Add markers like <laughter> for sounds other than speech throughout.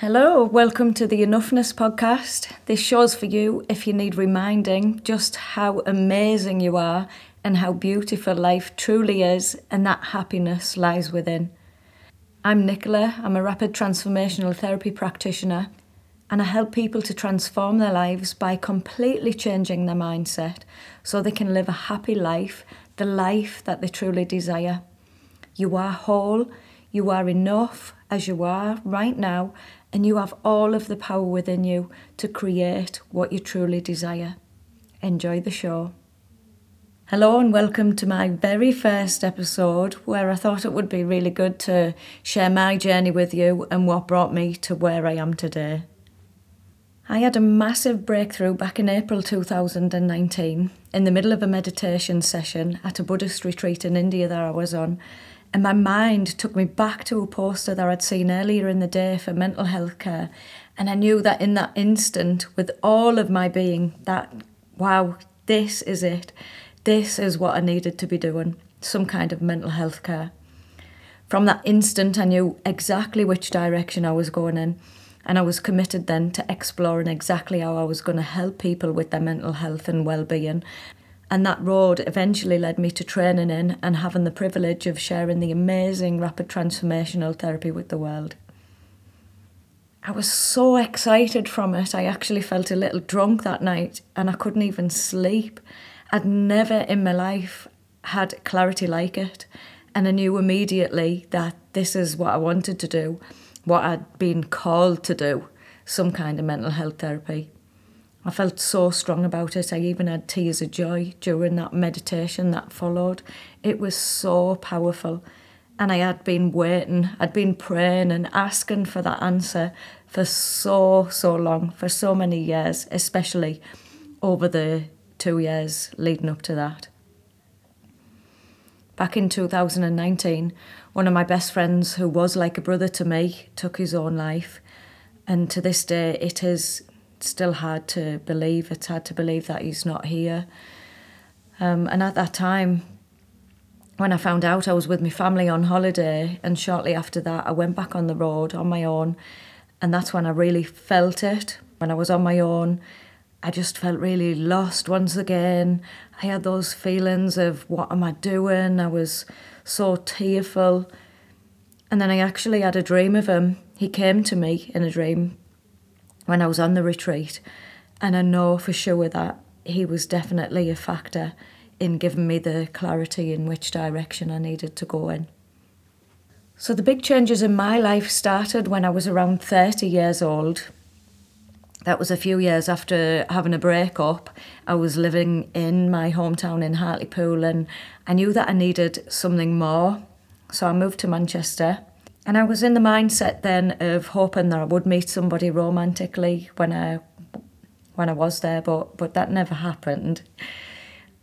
Hello, welcome to the Enoughness podcast. This show's for you if you need reminding just how amazing you are and how beautiful life truly is, and that happiness lies within. I'm Nicola, I'm a rapid transformational therapy practitioner, and I help people to transform their lives by completely changing their mindset so they can live a happy life, the life that they truly desire. You are whole, you are enough as you are right now, and you have all of the power within you to create what you truly desire. Enjoy the show. Hello, and welcome to my very first episode where I thought it would be really good to share my journey with you and what brought me to where I am today. I had a massive breakthrough back in April 2019 in the middle of a meditation session at a Buddhist retreat in India that I was on, and my mind took me back to a poster that I'd seen earlier in the day for mental health care. And I knew that in that instant, with all of my being, that, wow, this is it. This is what I needed to be doing some kind of mental health care. From that instant, I knew exactly which direction I was going in. And I was committed then to exploring exactly how I was going to help people with their mental health and well-being and that road eventually led me to training in and having the privilege of sharing the amazing rapid transformational therapy with the world. I was so excited from it. I actually felt a little drunk that night and I couldn't even sleep. I'd never in my life had clarity like it. And I knew immediately that this is what I wanted to do, what I'd been called to do some kind of mental health therapy. I felt so strong about it. I even had tears of joy during that meditation that followed. It was so powerful. And I had been waiting, I'd been praying and asking for that answer for so, so long, for so many years, especially over the two years leading up to that. Back in 2019, one of my best friends, who was like a brother to me, took his own life. And to this day, it is still hard to believe. It's hard to believe that he's not here. Um, and at that time, when I found out I was with my family on holiday, and shortly after that, I went back on the road on my own. And that's when I really felt it. When I was on my own, I just felt really lost once again. I had those feelings of what am I doing? I was so tearful. And then I actually had a dream of him. He came to me in a dream when I was on the retreat. And I know for sure that he was definitely a factor in giving me the clarity in which direction I needed to go in. So the big changes in my life started when I was around 30 years old. That was a few years after having a breakup. I was living in my hometown in Hartlepool and I knew that I needed something more. So I moved to Manchester and I was in the mindset then of hoping that I would meet somebody romantically when I when I was there, but but that never happened.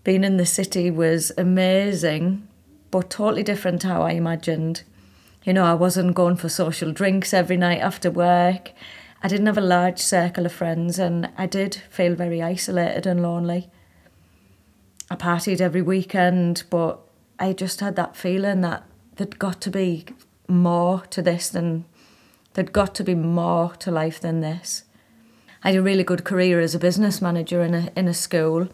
Being in the city was amazing, but totally different how I imagined. You know, I wasn't going for social drinks every night after work. I didn't have a large circle of friends and I did feel very isolated and lonely. I partied every weekend, but I just had that feeling that there'd got to be more to this than there'd got to be more to life than this. I had a really good career as a business manager in a in a school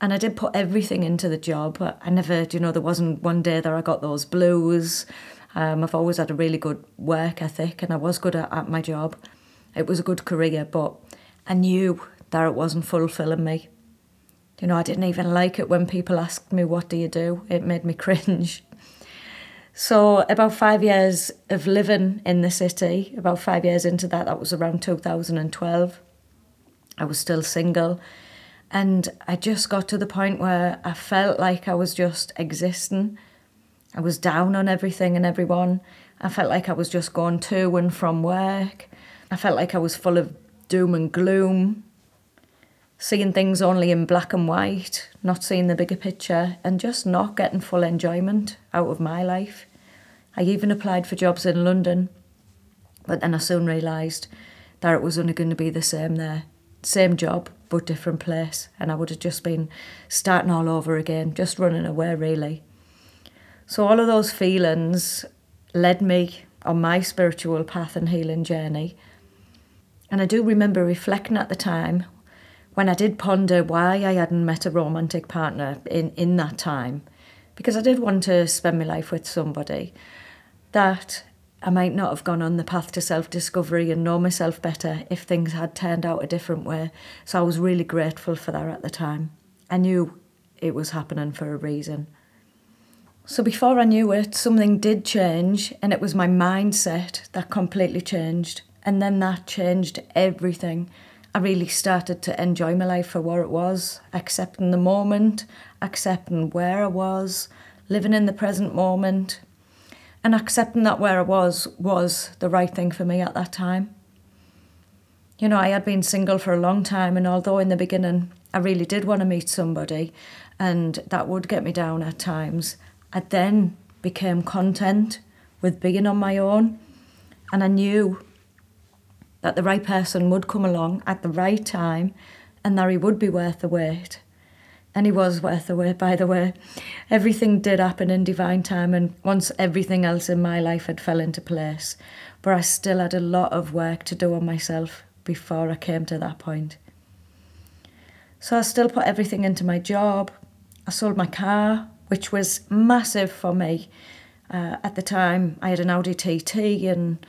and I did put everything into the job. I never, you know, there wasn't one day that I got those blues. Um, I've always had a really good work ethic and I was good at, at my job. It was a good career, but I knew that it wasn't fulfilling me. You know, I didn't even like it when people asked me, What do you do? It made me <laughs> cringe. So, about five years of living in the city, about five years into that, that was around 2012. I was still single. And I just got to the point where I felt like I was just existing. I was down on everything and everyone. I felt like I was just going to and from work. I felt like I was full of doom and gloom, seeing things only in black and white, not seeing the bigger picture, and just not getting full enjoyment out of my life. I even applied for jobs in London, but then I soon realised that it was only going to be the same there. Same job, but different place, and I would have just been starting all over again, just running away, really. So, all of those feelings led me on my spiritual path and healing journey. And I do remember reflecting at the time when I did ponder why I hadn't met a romantic partner in, in that time, because I did want to spend my life with somebody, that I might not have gone on the path to self discovery and know myself better if things had turned out a different way. So I was really grateful for that at the time. I knew it was happening for a reason. So before I knew it, something did change, and it was my mindset that completely changed. And then that changed everything. I really started to enjoy my life for what it was, accepting the moment, accepting where I was, living in the present moment, and accepting that where I was was the right thing for me at that time. You know, I had been single for a long time, and although in the beginning I really did want to meet somebody, and that would get me down at times, I then became content with being on my own, and I knew that the right person would come along at the right time and that he would be worth the wait. And he was worth the wait, by the way. Everything did happen in divine time, and once everything else in my life had fell into place, but I still had a lot of work to do on myself before I came to that point. So I still put everything into my job. I sold my car, which was massive for me. Uh, at the time, I had an Audi TT and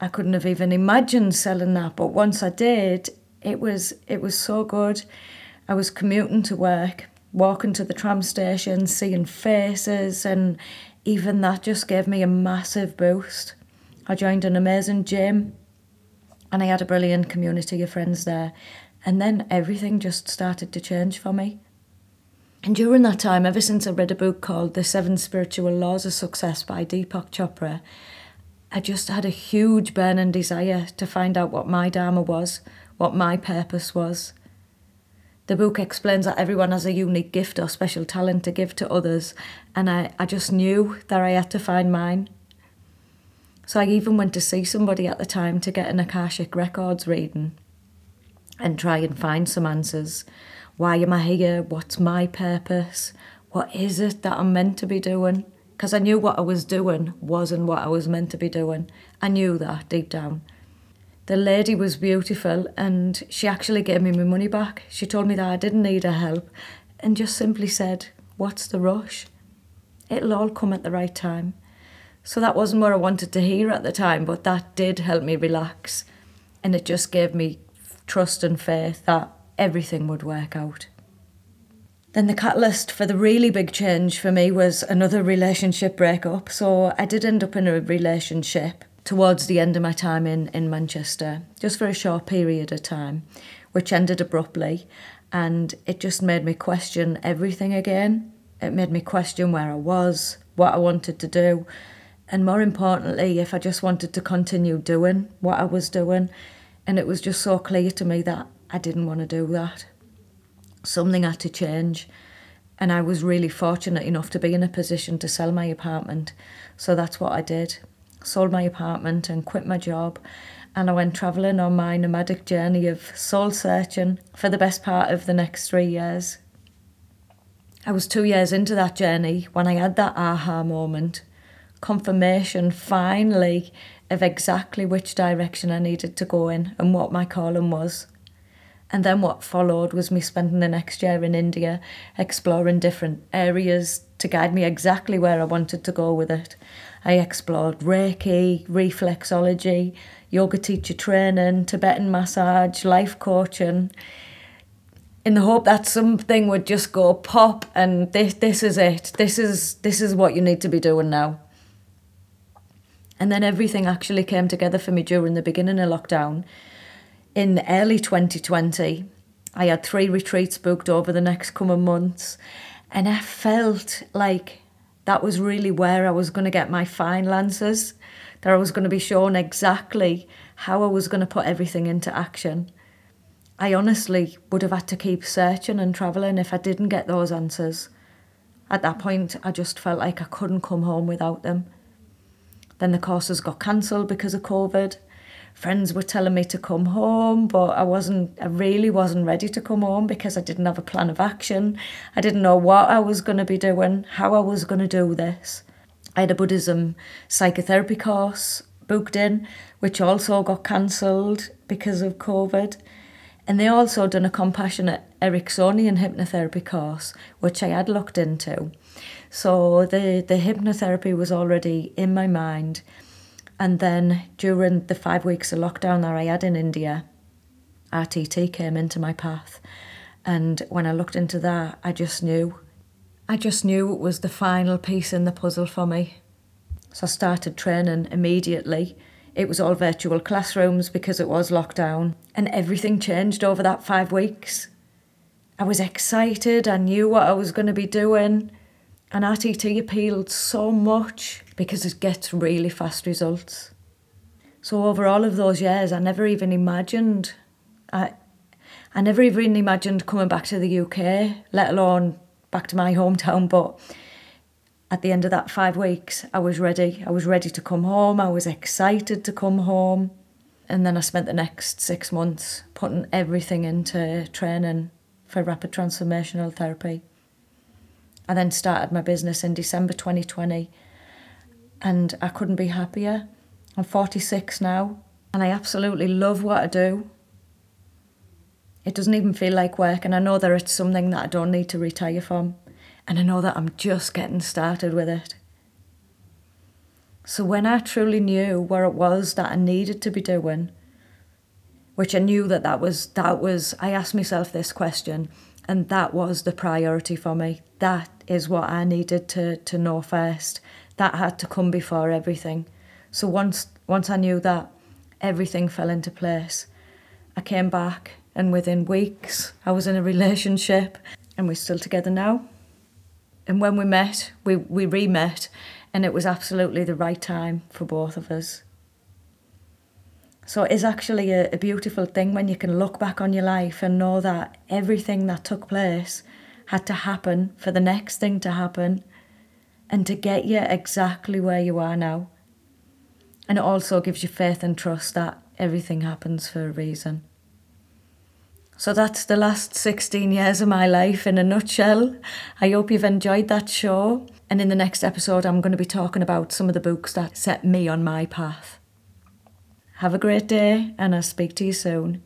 I couldn't have even imagined selling that. But once I did, it was it was so good. I was commuting to work, walking to the tram station, seeing faces, and even that just gave me a massive boost. I joined an amazing gym, and I had a brilliant community of friends there. And then everything just started to change for me. And during that time, ever since I read a book called The Seven Spiritual Laws of Success by Deepak Chopra, I just had a huge burning desire to find out what my Dharma was, what my purpose was. The book explains that everyone has a unique gift or special talent to give to others, and I, I just knew that I had to find mine. So I even went to see somebody at the time to get an Akashic Records reading and try and find some answers. Why am I here? What's my purpose? What is it that I'm meant to be doing? Because I knew what I was doing wasn't what I was meant to be doing. I knew that deep down. The lady was beautiful and she actually gave me my money back. She told me that I didn't need her help and just simply said, What's the rush? It'll all come at the right time. So that wasn't what I wanted to hear at the time, but that did help me relax. And it just gave me trust and faith that everything would work out. Then the catalyst for the really big change for me was another relationship breakup. So I did end up in a relationship towards the end of my time in, in Manchester, just for a short period of time, which ended abruptly. And it just made me question everything again. It made me question where I was, what I wanted to do, and more importantly, if I just wanted to continue doing what I was doing. And it was just so clear to me that I didn't want to do that. Something had to change. And I was really fortunate enough to be in a position to sell my apartment. So that's what I did. Sold my apartment and quit my job. And I went travelling on my nomadic journey of soul searching for the best part of the next three years. I was two years into that journey when I had that aha moment, confirmation finally of exactly which direction I needed to go in and what my calling was. And then what followed was me spending the next year in India exploring different areas to guide me exactly where I wanted to go with it. I explored Reiki, reflexology, yoga teacher training, Tibetan massage, life coaching, in the hope that something would just go pop and this this is it. This is this is what you need to be doing now. And then everything actually came together for me during the beginning of lockdown in early 2020. I had three retreats booked over the next coming months, and I felt like that was really where I was going to get my final answers, that I was going to be shown exactly how I was going to put everything into action. I honestly would have had to keep searching and travelling if I didn't get those answers. At that point, I just felt like I couldn't come home without them. Then the courses got cancelled because of COVID friends were telling me to come home, but I wasn't, I really wasn't ready to come home because I didn't have a plan of action. I didn't know what I was going to be doing, how I was going to do this. I had a Buddhism psychotherapy course booked in, which also got cancelled because of COVID. And they also done a compassionate Ericksonian hypnotherapy course, which I had looked into. So the, the hypnotherapy was already in my mind. And then during the five weeks of lockdown that I had in India, RTT came into my path. And when I looked into that, I just knew. I just knew it was the final piece in the puzzle for me. So I started training immediately. It was all virtual classrooms because it was lockdown, and everything changed over that five weeks. I was excited, I knew what I was going to be doing, and RTT appealed so much because it gets really fast results. So, over all of those years, I never even imagined I, I never even imagined coming back to the UK, let alone back to my hometown. But at the end of that five weeks, I was ready. I was ready to come home. I was excited to come home. And then I spent the next six months putting everything into training for rapid transformational therapy. I then started my business in December 2020 and I couldn't be happier. I'm 46 now and I absolutely love what I do. It doesn't even feel like work, and I know that it's something that I don't need to retire from, and I know that I'm just getting started with it. So when I truly knew where it was that I needed to be doing, which I knew that that was that was I asked myself this question and that was the priority for me. That is what I needed to to know first. That had to come before everything. So once once I knew that, everything fell into place. I came back and within weeks I was in a relationship and we're still together now. And when we met, we, we re met, and it was absolutely the right time for both of us. So it is actually a, a beautiful thing when you can look back on your life and know that everything that took place had to happen for the next thing to happen and to get you exactly where you are now. And it also gives you faith and trust that everything happens for a reason. So that's the last 16 years of my life in a nutshell. I hope you've enjoyed that show. And in the next episode, I'm going to be talking about some of the books that set me on my path. Have a great day, and I'll speak to you soon.